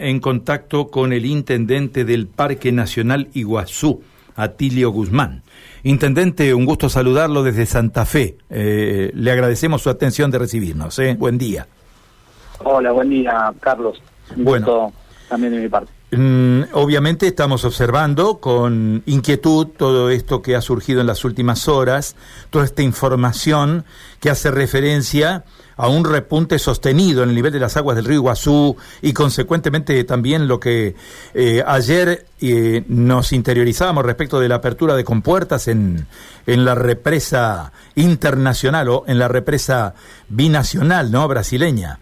en contacto con el intendente del Parque Nacional Iguazú, Atilio Guzmán. Intendente, un gusto saludarlo desde Santa Fe. Eh, le agradecemos su atención de recibirnos. ¿eh? Buen día. Hola, buen día, Carlos. Un bueno, gusto también de mi parte. Mm, obviamente estamos observando con inquietud todo esto que ha surgido en las últimas horas, toda esta información que hace referencia a un repunte sostenido en el nivel de las aguas del río Iguazú y consecuentemente también lo que eh, ayer eh, nos interiorizamos respecto de la apertura de compuertas en, en la represa internacional o en la represa binacional, ¿no? Brasileña.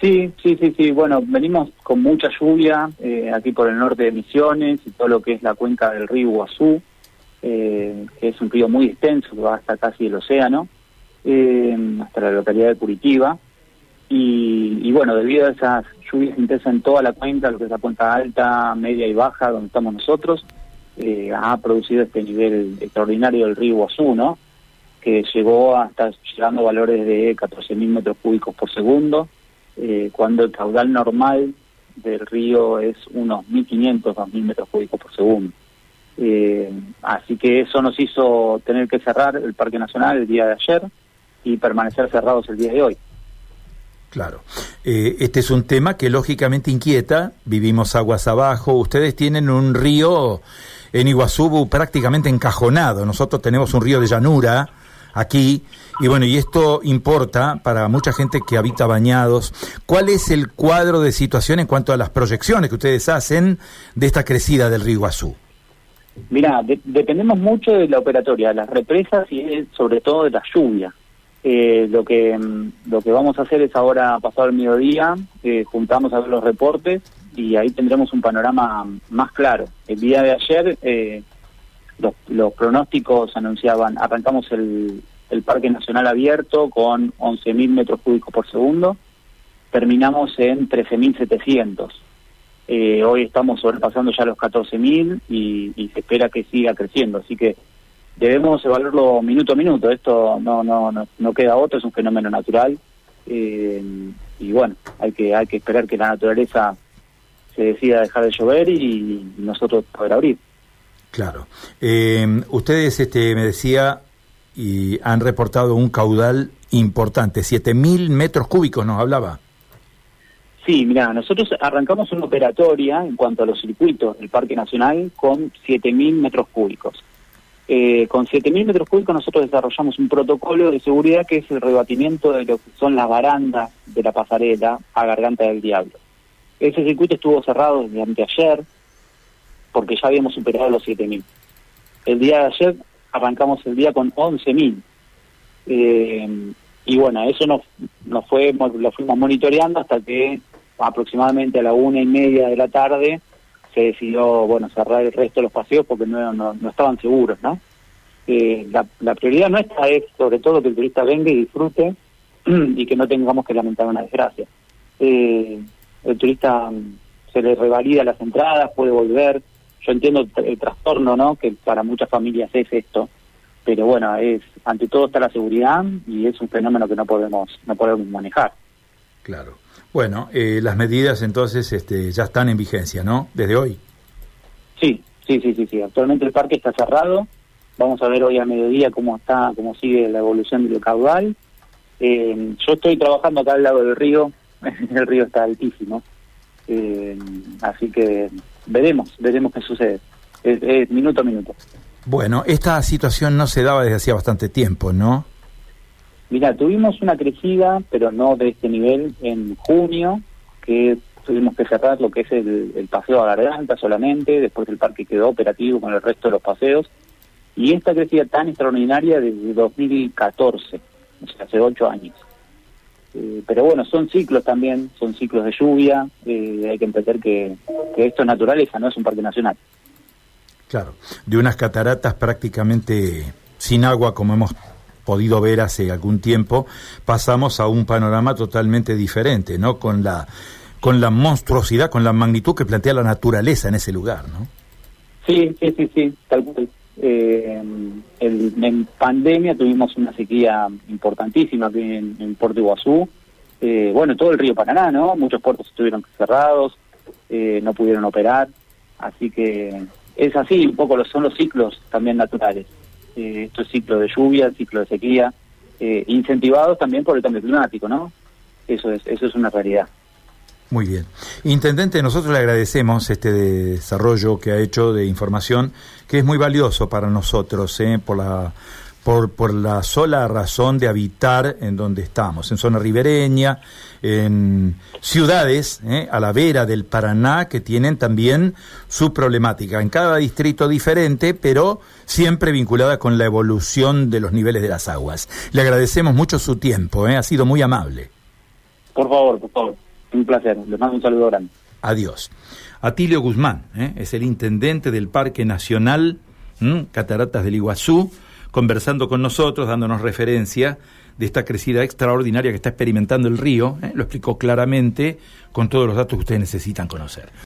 Sí, sí, sí, sí. Bueno, venimos con mucha lluvia eh, aquí por el norte de Misiones y todo lo que es la cuenca del río Iguazú, que es un río muy extenso que va hasta casi el océano eh, hasta la localidad de Curitiba. Y, bueno, debido a esas lluvias intensas en toda la cuenca, lo que es la cuenca alta, media y baja, donde estamos nosotros, eh, ha producido este nivel extraordinario del río Guazú, ¿no? que llegó hasta llegando a valores de 14.000 metros cúbicos por segundo, eh, cuando el caudal normal del río es unos 1.500, 2.000 metros cúbicos por segundo. Eh, así que eso nos hizo tener que cerrar el Parque Nacional el día de ayer, y permanecer cerrados el día de hoy. Claro. Eh, este es un tema que lógicamente inquieta. Vivimos aguas abajo. Ustedes tienen un río en Iguazú prácticamente encajonado. Nosotros tenemos un río de llanura aquí. Y bueno, y esto importa para mucha gente que habita bañados. ¿Cuál es el cuadro de situación en cuanto a las proyecciones que ustedes hacen de esta crecida del río Iguazú? Mira, dependemos mucho de la operatoria, de las represas y sobre todo de la lluvia. Eh, lo que lo que vamos a hacer es ahora pasado el mediodía eh, juntamos a ver los reportes y ahí tendremos un panorama más claro el día de ayer eh, los, los, pronósticos anunciaban arrancamos el, parque nacional abierto con 11.000 metros cúbicos por segundo terminamos en 13.700 eh, hoy estamos sobrepasando ya los 14.000 y, y se espera que siga creciendo así que debemos evaluarlo minuto a minuto. Esto no no no, no queda otro, es un fenómeno natural. Eh, y bueno, hay que hay que esperar que la naturaleza se decida dejar de llover y nosotros poder abrir. Claro. Eh, ustedes, este, me decía, y han reportado un caudal importante, 7.000 metros cúbicos, nos hablaba. Sí, mira, nosotros arrancamos una operatoria en cuanto a los circuitos del Parque Nacional con 7.000 metros cúbicos. Eh, con 7.000 metros cúbicos nosotros desarrollamos un protocolo de seguridad que es el rebatimiento de lo que son las barandas de la pasarela a Garganta del Diablo. Ese circuito estuvo cerrado desde anteayer porque ya habíamos superado los 7.000. El día de ayer arrancamos el día con 11.000. Eh, y bueno, eso nos, nos fue, lo fuimos monitoreando hasta que aproximadamente a la una y media de la tarde se decidió bueno cerrar el resto de los paseos porque no, no, estaban seguros, ¿no? Eh, la, la, prioridad nuestra es sobre todo que el turista venga y disfrute y que no tengamos que lamentar una desgracia. Eh, el turista mm, se le revalida las entradas, puede volver. Yo entiendo el, trastorno, ¿no? Que para muchas familias es esto, pero bueno, es ante todo está la seguridad y es un fenómeno que no podemos no podemos manejar. Claro. Bueno, eh, las medidas entonces este, ya están en vigencia, ¿no? Desde hoy. Sí, sí, sí, sí, sí. Actualmente el parque está cerrado. Vamos a ver hoy a mediodía cómo está, cómo sigue la evolución del caudal. Eh, yo estoy trabajando acá al lado del río. el río está altísimo. Eh, así que veremos, veremos qué sucede. Es, minuto a minuto. Bueno, esta situación no se daba desde hacía bastante tiempo, ¿no? Mira, tuvimos una crecida, pero no de este nivel, en junio, que tuvimos que cerrar lo que es el, paseo a Garganta solamente, después el parque quedó operativo con el resto de los paseos, y esta crecida tan extraordinaria desde 2014, o sea, hace ocho años. Eh, pero bueno, son ciclos también, son ciclos de lluvia, eh, hay que entender que, que esto es naturaleza, no es un parque nacional. Claro, de unas cataratas prácticamente sin agua, como hemos podido ver hace algún tiempo, pasamos a un panorama totalmente diferente, ¿no? Con la con la monstruosidad, con la magnitud que plantea la naturaleza en ese lugar, ¿no? Sí, sí, sí, sí, tal cual. Eh, en pandemia tuvimos una sequía importantísima aquí en, Puerto Iguazú. eh, bueno, todo el río Paraná, ¿no? Muchos puertos estuvieron cerrados, eh, no pudieron operar, así que es así, un poco son los ciclos también naturales. Eh, esto es ciclo de lluvia, ciclo de sequía, eh, incentivados también por el cambio climático, ¿no? Eso es, eso es una realidad. Muy bien. Intendente, nosotros le agradecemos este desarrollo que ha hecho de información, que es muy valioso para nosotros, ¿eh? por la por, por la sola razón de habitar en donde estamos, en zona ribereña, en ciudades ¿eh? a la vera del Paraná que tienen también su problemática, en cada distrito diferente, pero siempre vinculada con la evolución de los niveles de las aguas. Le agradecemos mucho su tiempo, ¿eh? ha sido muy amable. Por favor, por favor, un placer, les mando un saludo grande. Adiós. Atilio Guzmán ¿eh? es el intendente del Parque Nacional Cataratas del Iguazú conversando con nosotros, dándonos referencia de esta crecida extraordinaria que está experimentando el río, ¿eh? lo explicó claramente con todos los datos que ustedes necesitan conocer.